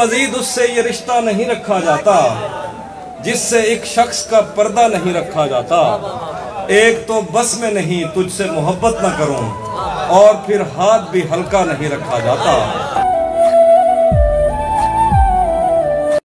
مزید اس سے یہ رشتہ نہیں رکھا جاتا جس سے ایک شخص کا پردہ نہیں رکھا جاتا۔ ایک تو بس میں نہیں، تجھ سے محبت نہ کروں۔ اور پھر ہاتھ بھی ہلکا نہیں رکھا جاتا۔